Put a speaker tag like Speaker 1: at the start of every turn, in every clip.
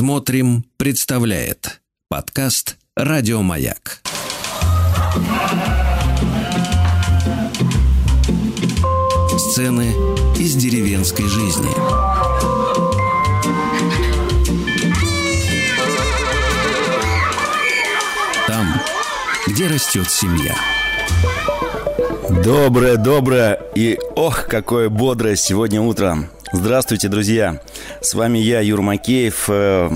Speaker 1: Смотрим, представляет подкаст Радиомаяк. Сцены из деревенской жизни. Там, где растет семья.
Speaker 2: Доброе, доброе и ох, какое бодрое сегодня утром. Здравствуйте, друзья! С вами я, Юр Макеев, э,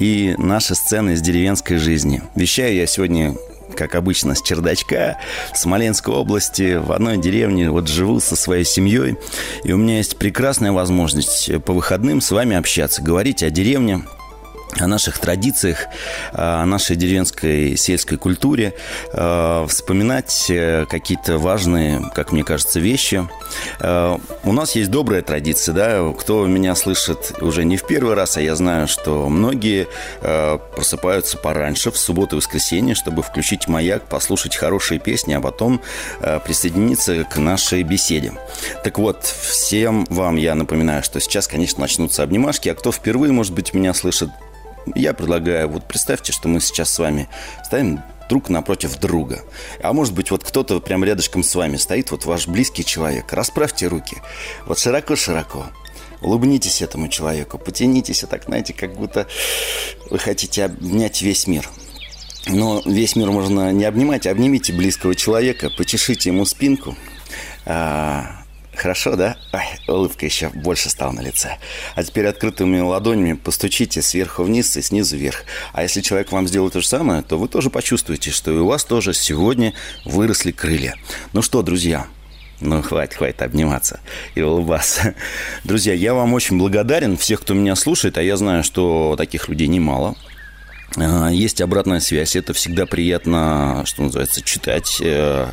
Speaker 2: и наши сцены из деревенской жизни. Вещаю я сегодня как обычно, с чердачка в Смоленской области, в одной деревне. Вот живу со своей семьей, и у меня есть прекрасная возможность по выходным с вами общаться, говорить о деревне, о наших традициях, о нашей деревенской сельской культуре, э, вспоминать э, какие-то важные, как мне кажется, вещи. Э, у нас есть добрая традиция, да, кто меня слышит уже не в первый раз, а я знаю, что многие просыпаются пораньше, в субботу и воскресенье, чтобы включить маяк, послушать хорошие песни, а потом присоединиться к нашей беседе. Так вот, всем вам я напоминаю, что сейчас, конечно, начнутся обнимашки, а кто впервые, может быть, меня слышит я предлагаю, вот представьте, что мы сейчас с вами ставим друг напротив друга. А может быть, вот кто-то прям рядышком с вами стоит, вот ваш близкий человек. Расправьте руки. Вот широко-широко. Улыбнитесь этому человеку, потянитесь, а так, знаете, как будто вы хотите обнять весь мир. Но весь мир можно не обнимать, обнимите близкого человека, почешите ему спинку, а, Хорошо, да? Ой, улыбка еще больше стала на лице. А теперь открытыми ладонями постучите сверху вниз и снизу вверх. А если человек вам сделает то же самое, то вы тоже почувствуете, что и у вас тоже сегодня выросли крылья. Ну что, друзья, ну, хватит, хватит обниматься и улыбаться. Друзья, я вам очень благодарен, всех, кто меня слушает, а я знаю, что таких людей немало. А, есть обратная связь, это всегда приятно, что называется, читать. Э,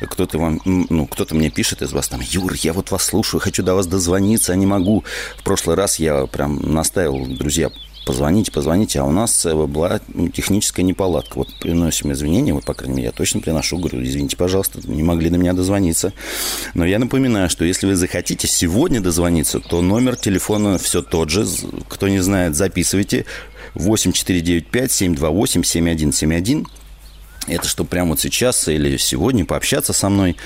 Speaker 2: кто-то вам, ну, кто-то мне пишет из вас там, Юр, я вот вас слушаю, хочу до вас дозвониться, а не могу. В прошлый раз я прям наставил, друзья, позвоните, позвоните, а у нас была ну, техническая неполадка. Вот приносим извинения, вот, по крайней мере, я точно приношу, говорю, извините, пожалуйста, не могли до меня дозвониться. Но я напоминаю, что если вы захотите сегодня дозвониться, то номер телефона все тот же. Кто не знает, записывайте 8495-728-7171. Это что прямо вот сейчас или сегодня пообщаться со мной.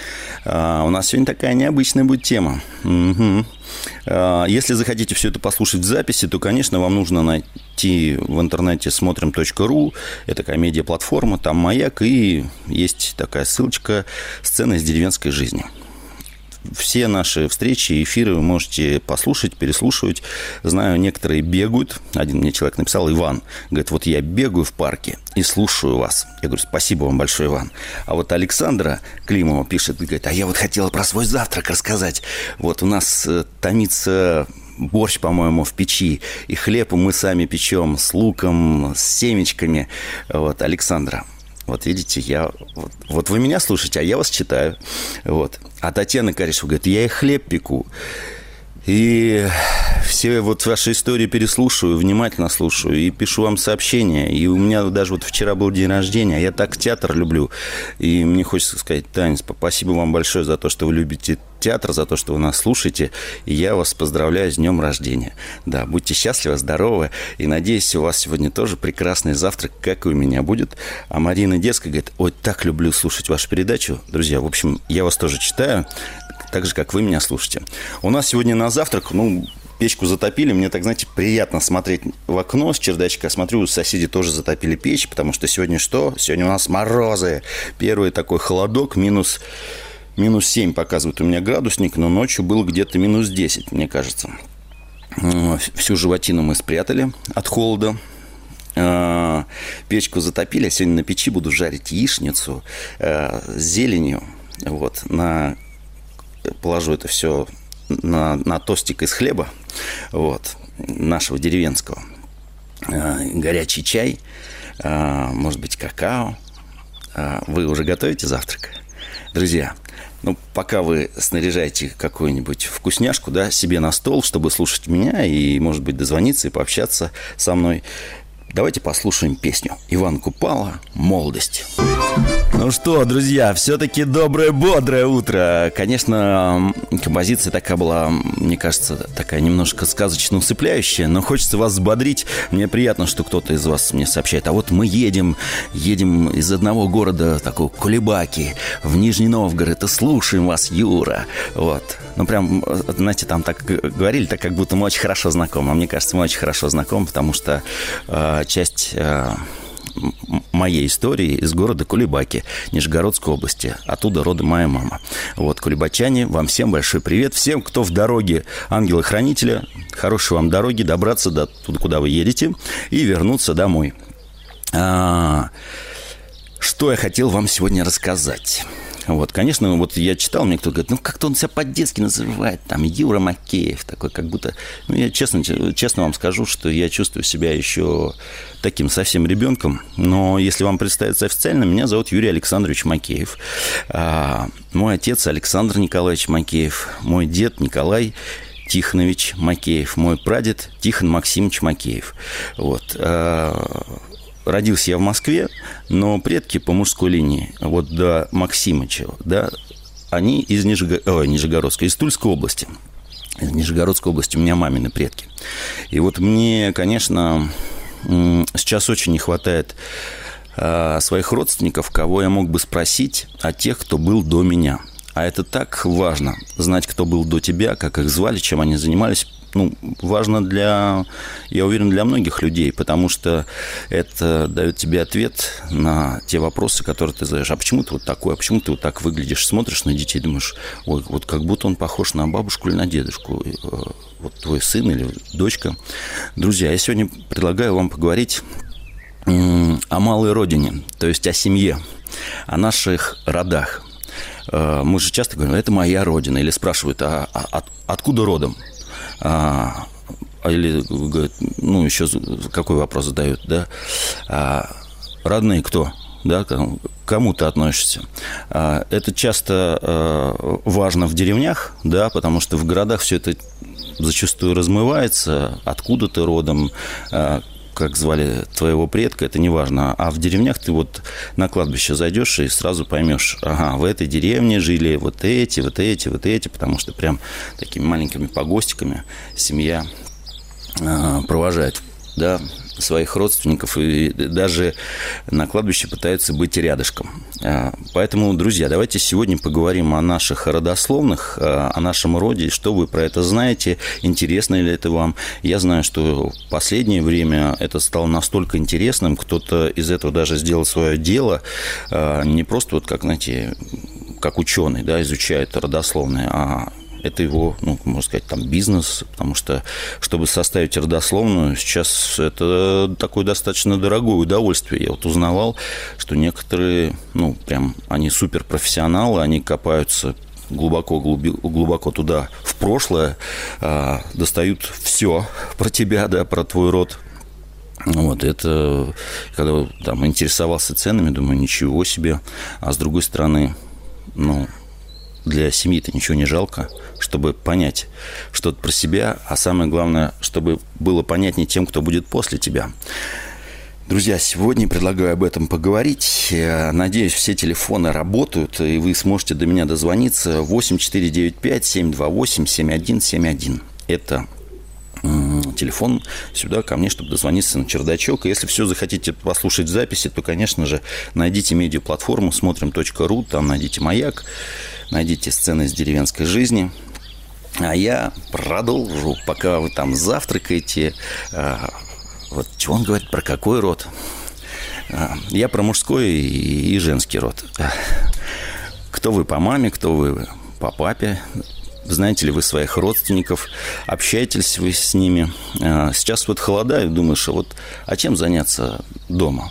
Speaker 2: А, у нас сегодня такая необычная будет тема. Угу. Если захотите все это послушать в записи, то, конечно, вам нужно найти в интернете смотрим.ру. Это такая медиаплатформа, там маяк, и есть такая ссылочка «Сцена из деревенской жизни» все наши встречи эфиры вы можете послушать, переслушивать. Знаю, некоторые бегают. Один мне человек написал, Иван, говорит, вот я бегаю в парке и слушаю вас. Я говорю, спасибо вам большое, Иван. А вот Александра Климова пишет, говорит, а я вот хотела про свой завтрак рассказать. Вот у нас э, томится борщ, по-моему, в печи. И хлеб мы сами печем с луком, с семечками. Вот, Александра, вот видите, я... Вот, вот вы меня слушаете, а я вас читаю. Вот. А Татьяна Каришева говорит, я и хлеб пеку. И все вот ваши истории переслушиваю, внимательно слушаю и пишу вам сообщения. И у меня даже вот вчера был день рождения, а я так театр люблю. И мне хочется сказать, Таня, спасибо вам большое за то, что вы любите театр, за то, что вы нас слушаете. И я вас поздравляю с днем рождения. Да, будьте счастливы, здоровы. И надеюсь, у вас сегодня тоже прекрасный завтрак, как и у меня будет. А Марина Детская говорит, ой, так люблю слушать вашу передачу. Друзья, в общем, я вас тоже читаю так же, как вы меня слушаете. У нас сегодня на завтрак, ну, печку затопили. Мне так, знаете, приятно смотреть в окно с чердачка. Смотрю, соседи тоже затопили печь, потому что сегодня что? Сегодня у нас морозы. Первый такой холодок, минус, минус 7 показывает у меня градусник, но ночью было где-то минус 10, мне кажется. Всю животину мы спрятали от холода. А, печку затопили, сегодня на печи буду жарить яичницу э, с зеленью. Вот, на положу это все на, на тостик из хлеба, вот, нашего деревенского. А, горячий чай, а, может быть, какао. А, вы уже готовите завтрак? Друзья, ну, пока вы снаряжаете какую-нибудь вкусняшку, да, себе на стол, чтобы слушать меня и, может быть, дозвониться и пообщаться со мной, давайте послушаем песню Иван Купала «Молодость». Ну что, друзья, все-таки доброе, бодрое утро. Конечно, композиция такая была, мне кажется, такая немножко сказочно усыпляющая, но хочется вас взбодрить. Мне приятно, что кто-то из вас мне сообщает. А вот мы едем, едем из одного города, такого Кулебаки, в Нижний Новгород, и слушаем вас, Юра. Вот. Ну, прям, знаете, там так говорили, так как будто мы очень хорошо знакомы. А мне кажется, мы очень хорошо знакомы, потому что э, часть... Э, моей истории из города Кулебаки, Нижегородской области. Оттуда родом моя мама. Вот, кулебачане, вам всем большой привет. Всем, кто в дороге ангела-хранителя, хорошей вам дороги, добраться до туда, куда вы едете, и вернуться домой. А, что я хотел вам сегодня рассказать? Вот, конечно, вот я читал, мне кто-то говорит, ну, как-то он себя по-детски называет, там, Юра Макеев, такой, как будто... Ну, я честно, честно вам скажу, что я чувствую себя еще таким совсем ребенком, но если вам представиться официально, меня зовут Юрий Александрович Макеев. А, мой отец Александр Николаевич Макеев, мой дед Николай Тихонович Макеев, мой прадед Тихон Максимович Макеев. Вот. Родился я в Москве, но предки по мужской линии, вот до Максимыча, да, они из Нижего... Ой, Нижегородской, из Тульской области. Из Нижегородской области у меня мамины предки. И вот мне, конечно, сейчас очень не хватает а, своих родственников, кого я мог бы спросить о тех, кто был до меня. А это так важно, знать, кто был до тебя, как их звали, чем они занимались, ну, важно для, я уверен, для многих людей, потому что это дает тебе ответ на те вопросы, которые ты задаешь. А почему ты вот такой? А почему ты вот так выглядишь? Смотришь на детей, думаешь, ой, вот как будто он похож на бабушку или на дедушку. Э, вот твой сын или дочка. Друзья, я сегодня предлагаю вам поговорить о малой родине, то есть о семье, о наших родах. Э, мы же часто говорим, это моя родина, или спрашивают, а, а откуда родом? А, или, ну, еще какой вопрос задают, да? А, родные кто? да, кому ты относишься. А, это часто а, важно в деревнях, да, потому что в городах все это зачастую размывается, откуда ты родом, а, как звали твоего предка, это не важно. А в деревнях ты вот на кладбище зайдешь и сразу поймешь, ага, в этой деревне жили вот эти, вот эти, вот эти, потому что прям такими маленькими погостиками семья э, провожает, да, своих родственников и даже на кладбище пытаются быть рядышком. А, поэтому, друзья, давайте сегодня поговорим о наших родословных, а, о нашем роде, что вы про это знаете, интересно ли это вам. Я знаю, что в последнее время это стало настолько интересным, кто-то из этого даже сделал свое дело, а, не просто вот как, знаете, как ученый, да, изучает родословные, а это его, ну, можно сказать, там бизнес, потому что, чтобы составить родословную, сейчас это такое достаточно дорогое удовольствие. Я вот узнавал, что некоторые, ну, прям, они суперпрофессионалы, они копаются глубоко, глуби, глубоко туда, в прошлое, а, достают все про тебя, да, про твой род, вот, это, когда там интересовался ценами, думаю, ничего себе. А с другой стороны, ну, для семьи-то ничего не жалко, чтобы понять что-то про себя, а самое главное, чтобы было понятнее тем, кто будет после тебя. Друзья, сегодня предлагаю об этом поговорить. Надеюсь, все телефоны работают, и вы сможете до меня дозвониться 8495-728-7171. Это телефон сюда ко мне, чтобы дозвониться на чердачок. И если все захотите послушать записи, то, конечно же, найдите медиаплатформу смотрим.ру, там найдите «Маяк», найдите сцены из деревенской жизни. А я продолжу, пока вы там завтракаете. А, вот чего он говорит, про какой род? А, я про мужской и женский род. Кто вы по маме, кто вы по папе, знаете ли вы своих родственников, общаетесь вы с ними. А, сейчас вот холодает, думаешь, а вот а чем заняться дома?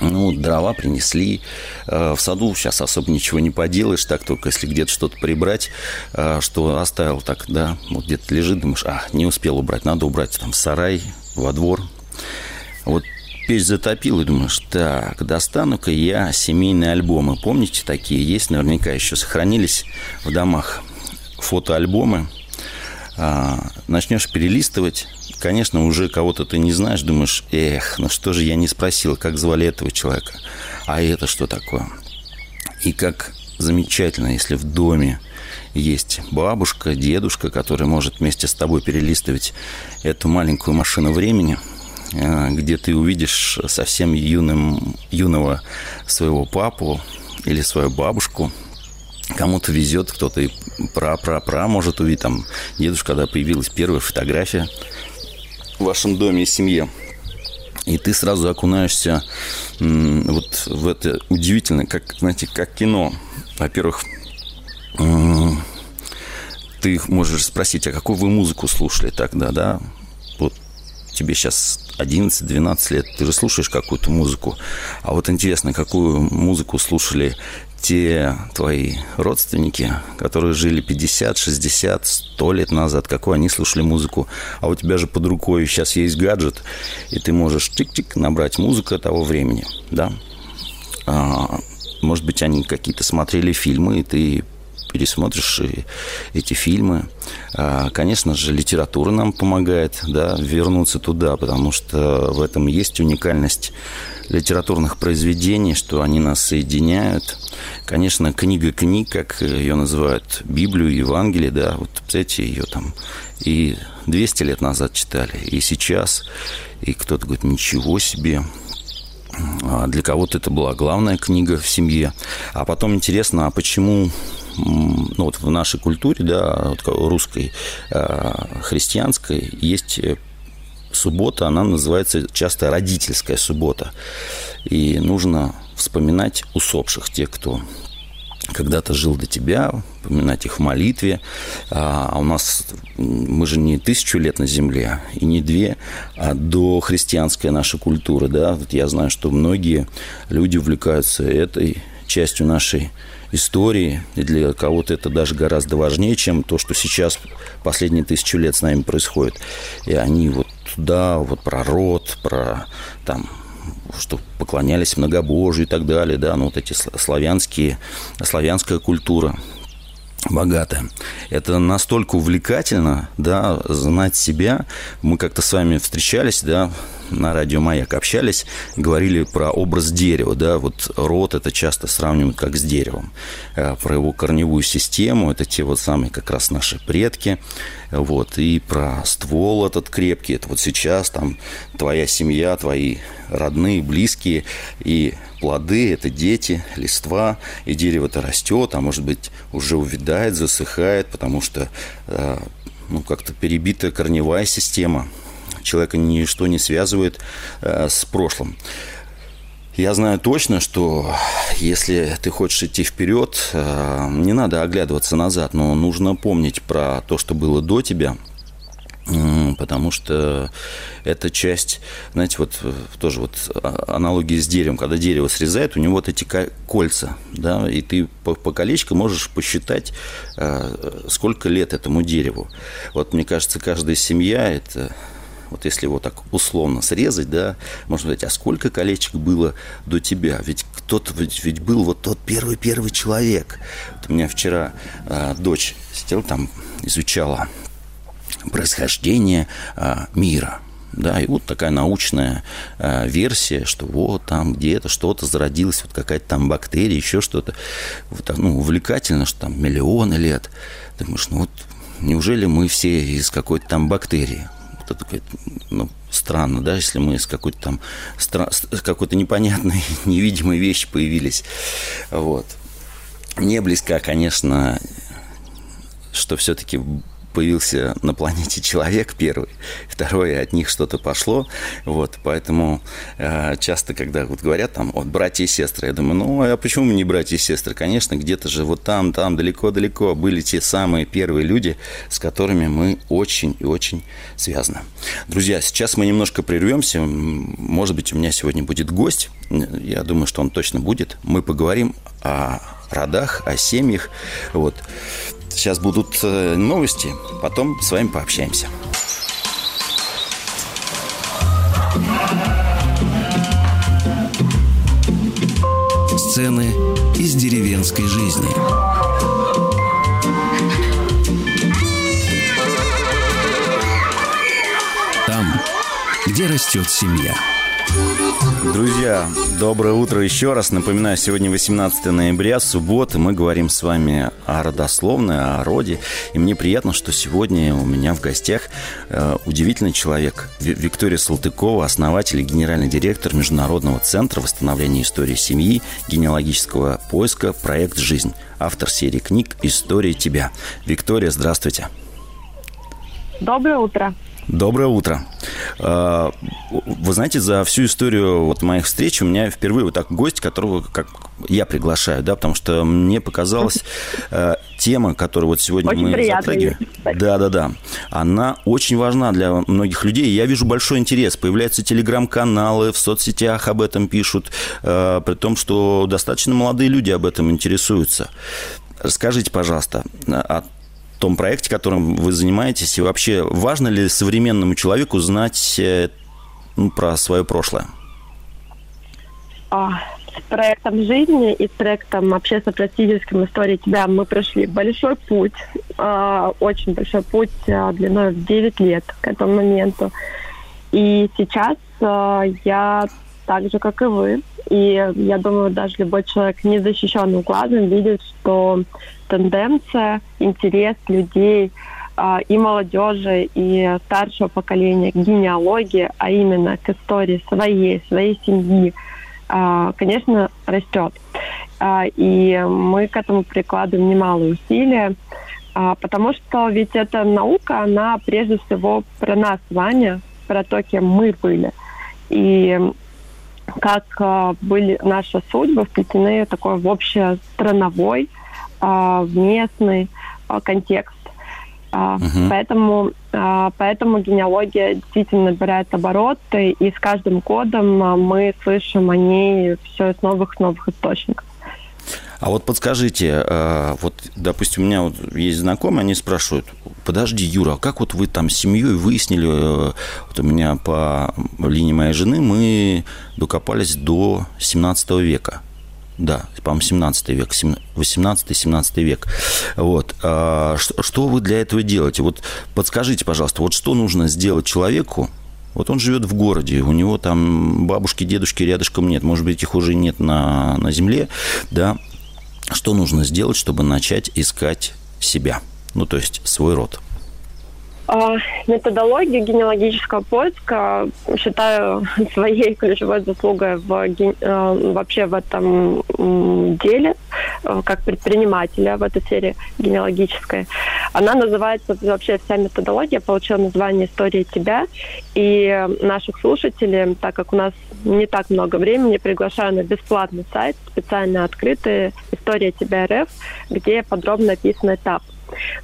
Speaker 2: Ну, дрова принесли. Э, в саду сейчас особо ничего не поделаешь, так только если где-то что-то прибрать, э, что оставил так, да, вот где-то лежит, думаешь, а, не успел убрать, надо убрать там в сарай, во двор. Вот печь затопил и думаешь, так, достану-ка я семейные альбомы. Помните, такие есть наверняка еще сохранились в домах фотоальбомы а, начнешь перелистывать, конечно, уже кого-то ты не знаешь, думаешь, эх, ну что же я не спросил, как звали этого человека, а это что такое? И как замечательно, если в доме есть бабушка, дедушка, который может вместе с тобой перелистывать эту маленькую машину времени, а, где ты увидишь совсем юным, юного своего папу или свою бабушку, Кому-то везет, кто-то и пра-пра-пра может увидеть. Там дедушка, когда появилась первая фотография в вашем доме и семье. И ты сразу окунаешься вот в это удивительное, как, знаете, как кино. Во-первых, ты можешь спросить, а какую вы музыку слушали тогда, да? Вот тебе сейчас 11-12 лет, ты же слушаешь какую-то музыку. А вот интересно, какую музыку слушали те твои родственники, которые жили 50, 60, 100 лет назад, какую они слушали музыку, а у тебя же под рукой сейчас есть гаджет, и ты можешь тик-тик набрать музыку того времени, да? А, может быть, они какие-то смотрели фильмы, и ты пересмотришь эти фильмы. А, конечно же, литература нам помогает да, вернуться туда, потому что в этом есть уникальность литературных произведений, что они нас соединяют. Конечно, книга книг, как ее называют, Библию, Евангелие, да, вот, представляете, ее там и 200 лет назад читали, и сейчас, и кто-то говорит, ничего себе, а для кого-то это была главная книга в семье. А потом интересно, а почему ну, вот в нашей культуре, да, русской, а, христианской, есть суббота, она называется часто родительская суббота. И нужно вспоминать усопших, тех, кто когда-то жил до тебя, поминать их в молитве. А у нас, мы же не тысячу лет на земле, и не две, а до христианская наша культура. Да? Вот я знаю, что многие люди увлекаются этой частью нашей истории, и для кого-то это даже гораздо важнее, чем то, что сейчас последние тысячу лет с нами происходит. И они вот туда, вот про род, про там что поклонялись многобожию и так далее, да, ну вот эти славянские, славянская культура богатая. Это настолько увлекательно, да, знать себя. Мы как-то с вами встречались, да, на радио «Маяк» общались, говорили про образ дерева, да, вот род это часто сравнивают как с деревом, э, про его корневую систему, это те вот самые как раз наши предки, вот, и про ствол этот крепкий, это вот сейчас там твоя семья, твои родные, близкие, и плоды – это дети, листва, и дерево-то растет, а может быть уже увядает, засыхает, потому что э, ну, как-то перебитая корневая система – человека ничто не связывает э, с прошлым. Я знаю точно, что если ты хочешь идти вперед, э, не надо оглядываться назад, но нужно помнить про то, что было до тебя, потому что это часть, знаете, вот э, тоже вот а, аналогия с деревом, когда дерево срезает, у него вот эти кольца, да, и ты по, по колечку можешь посчитать, сколько лет этому дереву. Вот мне кажется, каждая семья – это вот если его так условно срезать, да, можно сказать, а сколько колечек было до тебя? Ведь кто-то ведь, ведь был вот тот первый-первый человек. Вот у меня вчера э, дочь сидела там, изучала происхождение э, мира. Да, и вот такая научная э, версия, что вот там где-то что-то зародилось, вот какая-то там бактерия, еще что-то. Вот, ну, увлекательно, что там миллионы лет. Думаешь, ну вот неужели мы все из какой-то там бактерии? это такое, ну, странно, да, если мы с какой-то там стра- какой-то непонятной, невидимой вещи появились. Вот. Мне близка, конечно, что все-таки появился на планете человек первый, второе от них что-то пошло, вот, поэтому э, часто, когда вот говорят там, вот, братья и сестры, я думаю, ну, а почему не братья и сестры? Конечно, где-то же вот там, там, далеко-далеко были те самые первые люди, с которыми мы очень и очень связаны. Друзья, сейчас мы немножко прервемся, может быть, у меня сегодня будет гость, я думаю, что он точно будет, мы поговорим о родах, о семьях, вот. Сейчас будут э, новости, потом с вами пообщаемся.
Speaker 1: Сцены из деревенской жизни. Там, где растет семья.
Speaker 2: Друзья, доброе утро еще раз. Напоминаю, сегодня 18 ноября, суббота. Мы говорим с вами о родословной, о роде. И мне приятно, что сегодня у меня в гостях э, удивительный человек. Виктория Салтыкова, основатель и генеральный директор Международного центра восстановления истории семьи, генеалогического поиска «Проект «Жизнь». Автор серии книг «История тебя». Виктория, здравствуйте.
Speaker 3: Доброе утро.
Speaker 2: Доброе утро. А, вы знаете, за всю историю вот моих встреч у меня впервые вот так гость, которого как я приглашаю, да, потому что мне показалась э, тема, которую вот сегодня
Speaker 3: очень
Speaker 2: мы затрагиваем. Да, да, да. Она очень важна для многих людей. Я вижу большой интерес. Появляются телеграм-каналы, в соцсетях об этом пишут, э, при том, что достаточно молодые люди об этом интересуются. Расскажите, пожалуйста, о том проекте, которым вы занимаетесь, и вообще важно ли современному человеку знать э, ну, про свое прошлое?
Speaker 3: А, с проектом жизни и с проектом общественно-просветительским «История тебя» мы прошли большой путь, а, очень большой путь а, длиной в 9 лет к этому моменту. И сейчас я так же, как и вы, и я думаю, даже любой человек незащищенным глазом видит, что тенденция, интерес людей а, и молодежи, и старшего поколения к генеалогии, а именно к истории своей, своей семьи, а, конечно, растет. А, и мы к этому прикладываем немало усилия, потому что ведь эта наука, она прежде всего про нас с про то, кем мы были. И как э, были наши судьбы вплетены такой в общестрановой, э, в местный э, контекст. Угу. Поэтому, поэтому генеалогия действительно набирает обороты, и с каждым годом мы слышим о ней все из новых новых источников.
Speaker 2: А вот подскажите, вот, допустим, у меня вот есть знакомые, они спрашивают, подожди, Юра, а как вот вы там с семьей выяснили, вот у меня по линии моей жены мы докопались до 17 века. Да, по-моему, 17 век, 18-17 век. Вот. А что, что вы для этого делаете? Вот подскажите, пожалуйста, вот что нужно сделать человеку, вот он живет в городе, у него там бабушки, дедушки рядышком нет, может быть, их уже нет на, на земле, да. Что нужно сделать, чтобы начать искать себя? Ну, то есть свой род.
Speaker 3: А, методологию генеалогического поиска считаю своей ключевой заслугой в, э, вообще в этом деле, э, как предпринимателя в этой сфере генеалогической. Она называется, вообще вся методология получила название «История тебя». И наших слушателей, так как у нас не так много времени, приглашаю на бесплатный сайт, специально открытый «История тебя РФ», где подробно описан этап.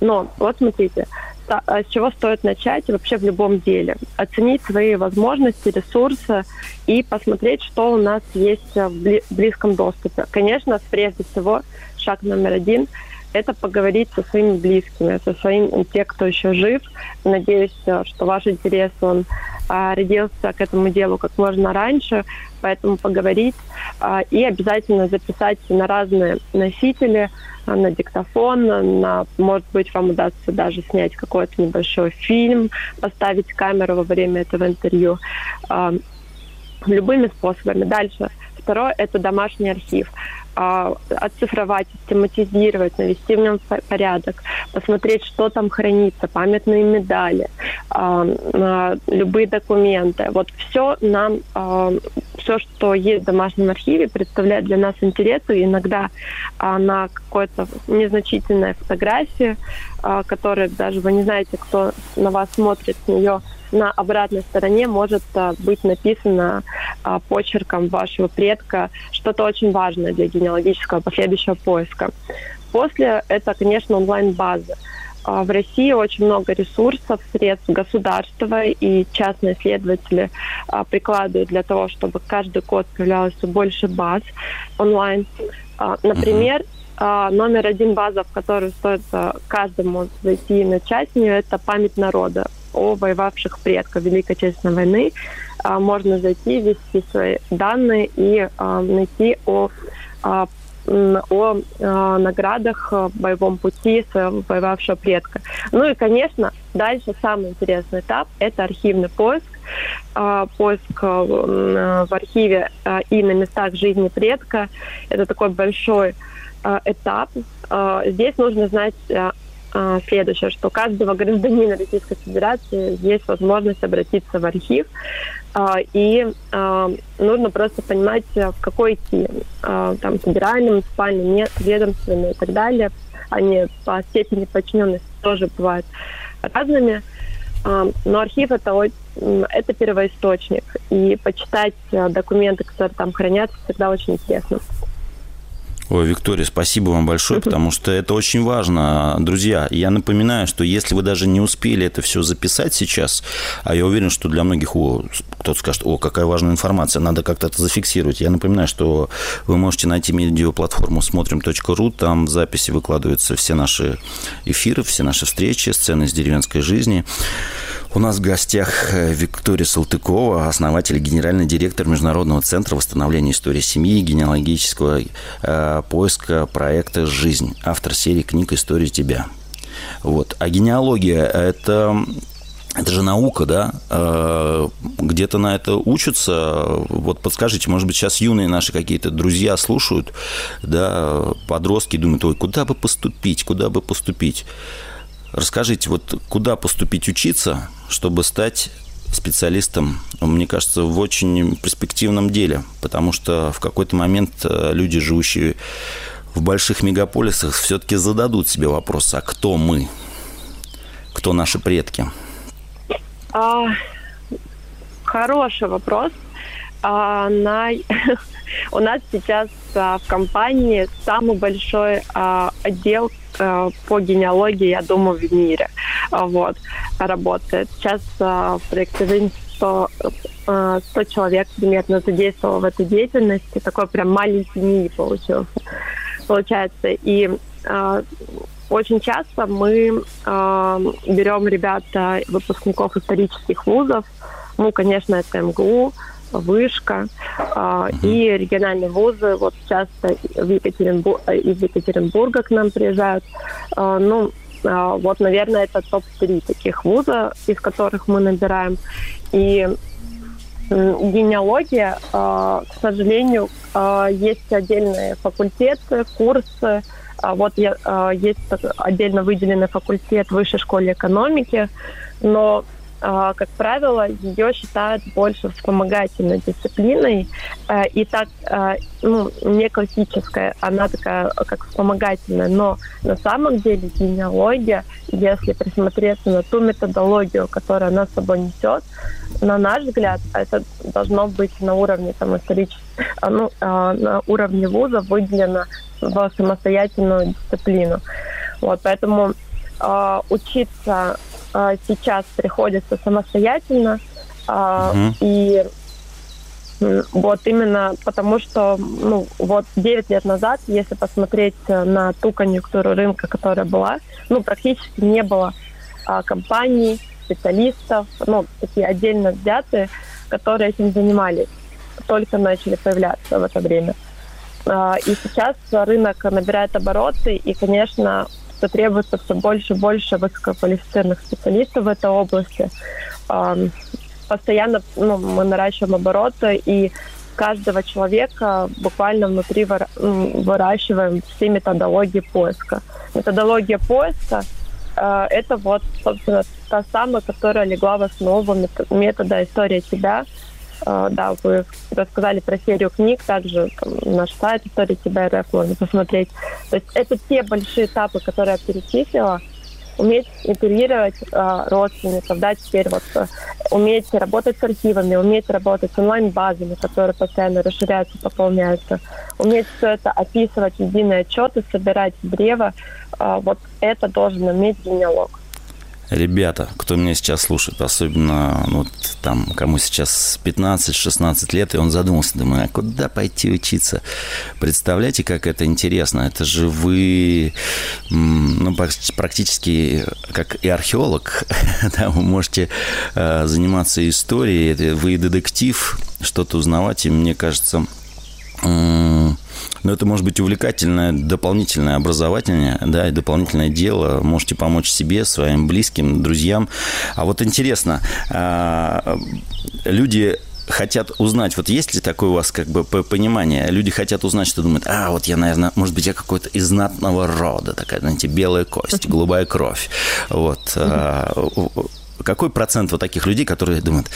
Speaker 3: Но вот смотрите, а с чего стоит начать вообще в любом деле. Оценить свои возможности, ресурсы и посмотреть, что у нас есть в близком доступе. Конечно, прежде всего, шаг номер один – это поговорить со своими близкими, со своим, те, кто еще жив. Надеюсь, что ваш интерес, он а, родился к этому делу как можно раньше, поэтому поговорить а, и обязательно записать на разные носители – на диктофон, на, может быть, вам удастся даже снять какой-то небольшой фильм, поставить камеру во время этого интервью. Э, любыми способами. Дальше. Второе – это домашний архив. А, оцифровать, систематизировать, навести в нем порядок, посмотреть, что там хранится, памятные медали, а, любые документы. Вот все нам, а, все, что есть в домашнем архиве, представляет для нас интерес, и иногда на какой-то незначительной фотографии, которая даже вы не знаете, кто на вас смотрит, с нее на обратной стороне может а, быть написано а, почерком вашего предка что-то очень важное для генеалогического последующего поиска. После это, конечно, онлайн-база. А, в России очень много ресурсов, средств государства и частные исследователи прикладывают для того, чтобы каждый год появлялось все больше баз онлайн. Например, номер один база, в которую стоит каждому зайти и начать с нее, это память народа о воевавших предках Великой Отечественной войны. А, можно зайти, ввести свои данные и а, найти о а, о наградах в боевом пути своего воевавшего предка. Ну и, конечно, дальше самый интересный этап – это архивный поиск, поиск в архиве и на местах жизни предка. Это такой большой этап. Здесь нужно знать следующее, что каждого гражданина Российской Федерации есть возможность обратиться в архив, и нужно просто понимать, в какой идти, там, федеральным, муниципальным, ведомственным и так далее. Они по степени подчиненности тоже бывают разными. Но архив это, это первоисточник, и почитать документы, которые там хранятся, всегда очень интересно.
Speaker 2: Ой, Виктория, спасибо вам большое, потому что это очень важно. Друзья, я напоминаю, что если вы даже не успели это все записать сейчас, а я уверен, что для многих о, кто-то скажет, о, какая важная информация, надо как-то это зафиксировать. Я напоминаю, что вы можете найти медиаплатформу смотрим.ру, там в записи выкладываются все наши эфиры, все наши встречи, сцены из деревенской жизни. У нас в гостях э, Виктория Салтыкова, основатель генеральный директор Международного центра восстановления истории семьи и генеалогического э, поиска проекта «Жизнь», автор серии книг «История тебя». Вот. А генеалогия – это это же наука, да? Э, где-то на это учатся. Вот подскажите, может быть, сейчас юные наши какие-то друзья слушают, да, подростки думают, ой, куда бы поступить, куда бы поступить. Расскажите, вот куда поступить учиться, чтобы стать специалистом, мне кажется, в очень перспективном деле, потому что в какой-то момент э, люди, живущие в больших мегаполисах, все-таки зададут себе вопрос, а кто мы? Кто наши предки?
Speaker 3: А, хороший вопрос. А, на... У нас сейчас а, в компании самый большой а, отдел Э, по генеалогии, я думаю, в мире э, вот, работает. Сейчас э, в проекте 100, 100 человек примерно задействовало в этой деятельности. Такой прям маленький мини получился. Получается. И очень часто мы берем ребята, выпускников исторических вузов, ну, конечно, это МГУ, Вышка э, и региональные вузы. Вот часто в Екатеринбург, из Екатеринбурга к нам приезжают. Э, ну, э, вот, наверное, это топ-3 таких вуза, из которых мы набираем. И генеалогия, к сожалению, есть отдельные факультеты, курсы. Вот я, есть отдельно выделенный факультет в высшей школе экономики, но как правило, ее считают больше вспомогательной дисциплиной э, и так э, ну, не классическая, она такая как вспомогательная, но на самом деле генеалогия, если присмотреться на ту методологию, которую она с собой несет, на наш взгляд, это должно быть на уровне там, исторического, ну, э, на уровне вуза выделено в самостоятельную дисциплину. Вот, поэтому учиться а, сейчас приходится самостоятельно. Угу. И вот именно потому, что ну, вот 9 лет назад, если посмотреть на ту конъюнктуру рынка, которая была, ну, практически не было а, компаний, специалистов, ну, такие отдельно взятые, которые этим занимались, только начали появляться в это время. И сейчас рынок набирает обороты, и, конечно, что требуется все больше и больше высококвалифицированных специалистов в этой области. Постоянно ну, мы наращиваем обороты, и каждого человека буквально внутри выращиваем все методологии поиска. Методология поиска э, это вот, собственно, та самая, которая легла в основу метода «История тебя», да, вы рассказали про серию книг, также там, наш сайт «История тебя РФ» можно посмотреть. То есть это те большие этапы, которые я перечислила, уметь интегрировать э, родственников, да, теперь вот э, уметь работать с архивами, уметь работать с онлайн-базами, которые постоянно расширяются, пополняются, уметь все это описывать единые отчеты, собирать древо, э, вот это должен уметь генеалог
Speaker 2: ребята, кто меня сейчас слушает, особенно вот, там, кому сейчас 15-16 лет, и он задумался, думаю, а куда пойти учиться? Представляете, как это интересно? Это же вы ну, практически как и археолог, да, вы можете э, заниматься историей, вы детектив, что-то узнавать, и мне кажется, Но это может быть увлекательное, дополнительное образовательное, да, и дополнительное дело. Можете помочь себе, своим близким, друзьям. А вот интересно, а, люди хотят узнать, вот есть ли такое у вас как бы понимание, люди хотят узнать, что думают, а, вот я, наверное, может быть, я какой-то из знатного рода, такая, знаете, белая кость, голубая кровь. Вот. А, какой процент вот таких людей, которые думают,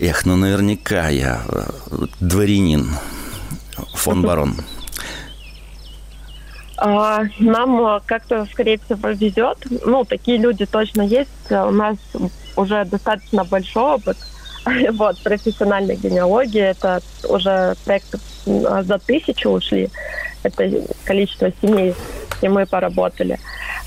Speaker 2: эх, ну наверняка я э, дворянин, фон барон?
Speaker 3: А, нам э, как-то, скорее всего, везет. Ну, такие люди точно есть. У нас уже достаточно большой опыт – Вот, профессиональная генеалогия, это уже проект за тысячу ушли. Это количество семей, где мы поработали.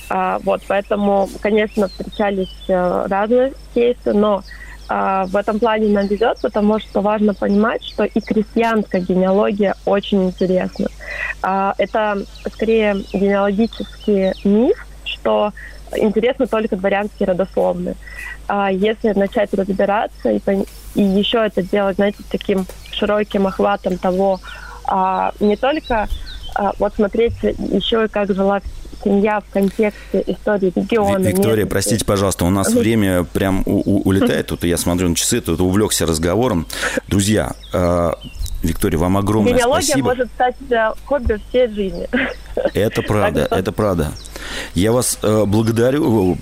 Speaker 3: А, вот, поэтому, конечно, встречались э, разные кейсы, но в этом плане нам везет, потому что важно понимать, что и крестьянская генеалогия очень интересна. А, это скорее генеалогический миф, что интересны только дворянские родословные. А если начать разбираться и, и еще это делать, знаете, таким широким охватом того, а, не только а, вот смотреть еще и как жила семья в контексте истории региона.
Speaker 2: Виктория, простите, пожалуйста, у нас время прям у, у, улетает. Тут я смотрю на часы, тут увлекся разговором. Друзья, э, Виктория, вам огромное
Speaker 3: Генеалогия
Speaker 2: спасибо.
Speaker 3: может стать хобби всей жизни.
Speaker 2: Это правда, это правда. Я вас э, благодарю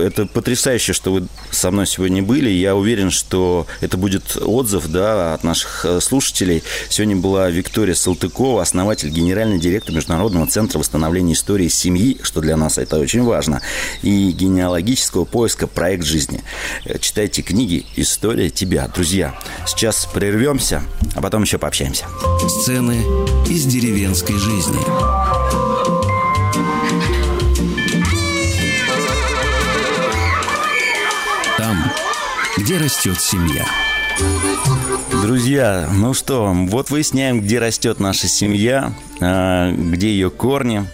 Speaker 2: это потрясающе, что вы со мной сегодня были. Я уверен, что это будет отзыв да, от наших э, слушателей. Сегодня была Виктория Салтыкова, основатель, генеральный директор Международного центра восстановления истории семьи, что для нас это очень важно, и генеалогического поиска «Проект жизни». Э, читайте книги «История тебя». Друзья, сейчас прервемся, а потом еще пообщаемся.
Speaker 1: Сцены из деревенской жизни. Где растет семья.
Speaker 2: Друзья, ну что, вот выясняем, где растет наша семья, а, где ее корни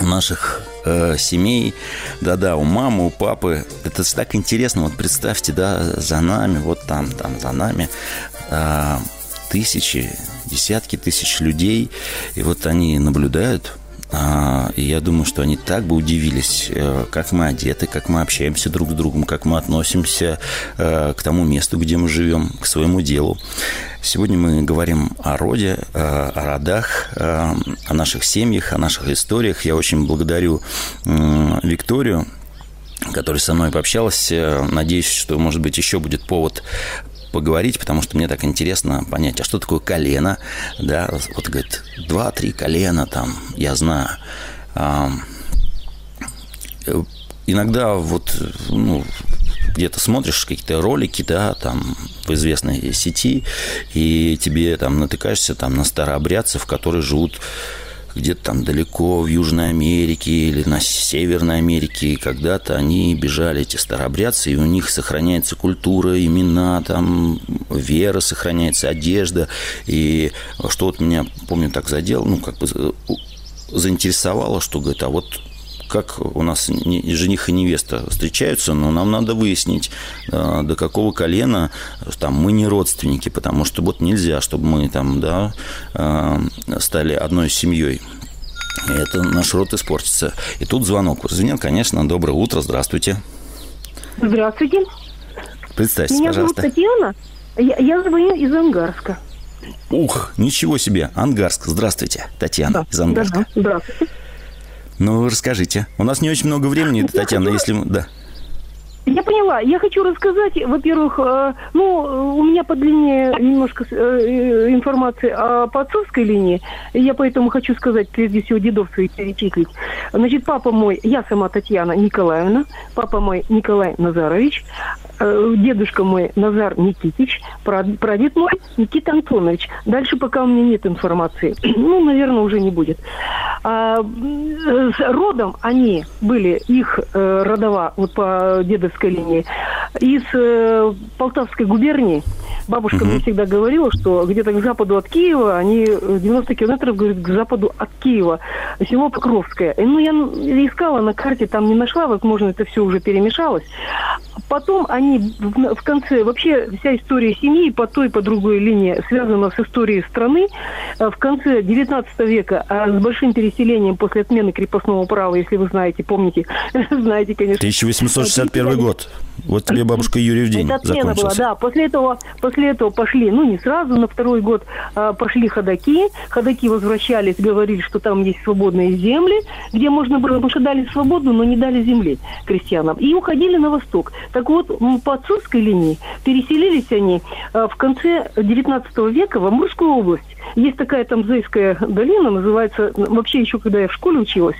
Speaker 2: наших э, семей. Да-да, у мамы, у папы. Это так интересно. Вот представьте, да, за нами, вот там, там за нами э, тысячи, десятки тысяч людей. И вот они наблюдают а, и я думаю, что они так бы удивились, э, как мы одеты, как мы общаемся друг с другом, как мы относимся э, к тому месту, где мы живем, к своему делу. Сегодня мы говорим о роде, э, о родах, о наших семьях, о наших историях. Я очень благодарю Викторию, которая со мной пообщалась. Надеюсь, что, может быть, еще будет повод поговорить, потому что мне так интересно понять, а что такое колено, да, вот говорит, два-три колена там, я знаю. А, иногда вот, ну, где-то смотришь какие-то ролики, да, там в известной сети, и тебе там натыкаешься там на старообрядцев, которые живут где-то там далеко в Южной Америке или на Северной Америке, когда-то они бежали, эти старообрядцы, и у них сохраняется культура, имена, там, вера сохраняется, одежда. И что вот меня, помню, так задел, ну, как бы заинтересовало, что, говорит, а вот как у нас жених и невеста встречаются, но нам надо выяснить, э, до какого колена там, мы не родственники, потому что вот нельзя, чтобы мы там, да, э, стали одной семьей. И это наш род испортится. И тут звонок звенел, конечно. Доброе утро, здравствуйте.
Speaker 4: Здравствуйте.
Speaker 2: Представьтесь,
Speaker 4: Меня
Speaker 2: пожалуйста.
Speaker 4: зовут Татьяна. Я, я звоню из Ангарска.
Speaker 2: Ух, ничего себе, Ангарск. Здравствуйте, Татьяна
Speaker 4: Да,
Speaker 2: из Ангарска.
Speaker 4: да, да. Здравствуйте.
Speaker 2: Ну, расскажите. У нас не очень много времени,
Speaker 4: Я
Speaker 2: Татьяна,
Speaker 4: хочу-
Speaker 2: если... Да.
Speaker 4: Я поняла. Я хочу рассказать, во-первых, э, ну, у меня по длине немножко э, э, информации о по отцовской линии. Я поэтому хочу сказать, прежде всего, дедов своих перечислить. Значит, папа мой, я сама Татьяна Николаевна, папа мой Николай Назарович, дедушка мой Назар Никитич, прад- прадед мой Никита Антонович. Дальше пока у меня нет информации. Ну, наверное, уже не будет. А, с родом они были, их э, родова, вот по дедовской линии, из э, Полтавской губернии. Бабушка угу. мне всегда говорила, что где-то к западу от Киева, они 90 километров, говорит, к западу от Киева, село Покровское. И, ну, я искала на карте, там не нашла, возможно, это все уже перемешалось. Потом они в, в конце, вообще вся история семьи по той, по другой линии связана с историей страны. Э, в конце 19 века а с большим переселением после отмены крепостного права, если вы знаете, помните, знаете, конечно.
Speaker 2: 1861 год. Вот тебе бабушка Юрий в день Это отмена была,
Speaker 4: да. После этого, после этого пошли, ну не сразу, на второй год а, пошли ходаки. Ходаки возвращались, говорили, что там есть свободные земли, где можно было, потому что дали свободу, но не дали земли крестьянам. И уходили на восток. Так вот, по отцовской линии переселились они а, в конце 19 века в Амурскую область. Есть такая там Зейская долина, называется, вообще еще когда я в школе училась,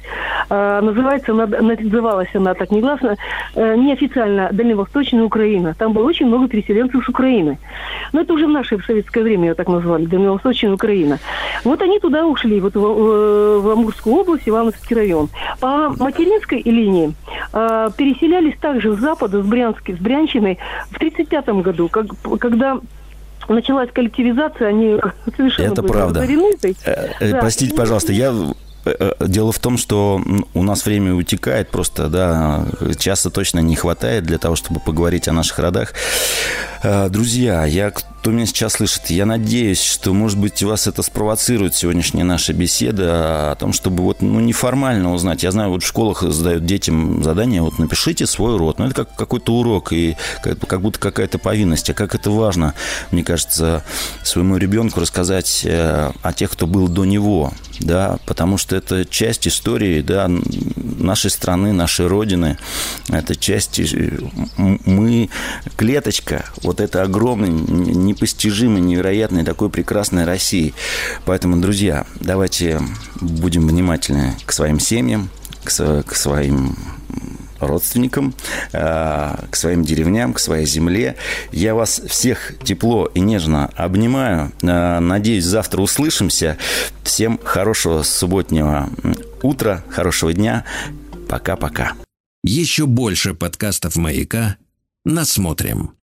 Speaker 4: э, называется, называлась она так негласно, э, неофициально Дальневосточная Украина. Там было очень много переселенцев с Украины. Но это уже в наше в советское время ее так назвали, Дальневосточная Украина. Вот они туда ушли, вот в, в, в Амурскую область, Ивановский район. По материнской линии э, переселялись также с запада, с Брянски, с Брянщиной в 1935 году, как, когда началась коллективизация, они совершенно
Speaker 2: Это правда. Э, э, да. Простите, пожалуйста, я Дело в том, что у нас время утекает просто, да, часа точно не хватает для того, чтобы поговорить о наших родах. Друзья, я кто меня сейчас слышит, я надеюсь, что, может быть, вас это спровоцирует сегодняшняя наша беседа о том, чтобы вот, ну, неформально узнать. Я знаю, вот в школах задают детям задание, вот напишите свой род. Ну, это как какой-то урок и как, как будто какая-то повинность. А как это важно, мне кажется, своему ребенку рассказать э, о тех, кто был до него, да, потому что это часть истории, да, нашей страны, нашей Родины. Это часть... Э, мы клеточка, вот это огромный, не непостижимой, невероятной, такой прекрасной России. Поэтому, друзья, давайте будем внимательны к своим семьям, к, к своим родственникам, э, к своим деревням, к своей земле. Я вас всех тепло и нежно обнимаю. Э, надеюсь, завтра услышимся. Всем хорошего субботнего утра, хорошего дня. Пока-пока.
Speaker 1: Еще больше подкастов «Маяка» насмотрим.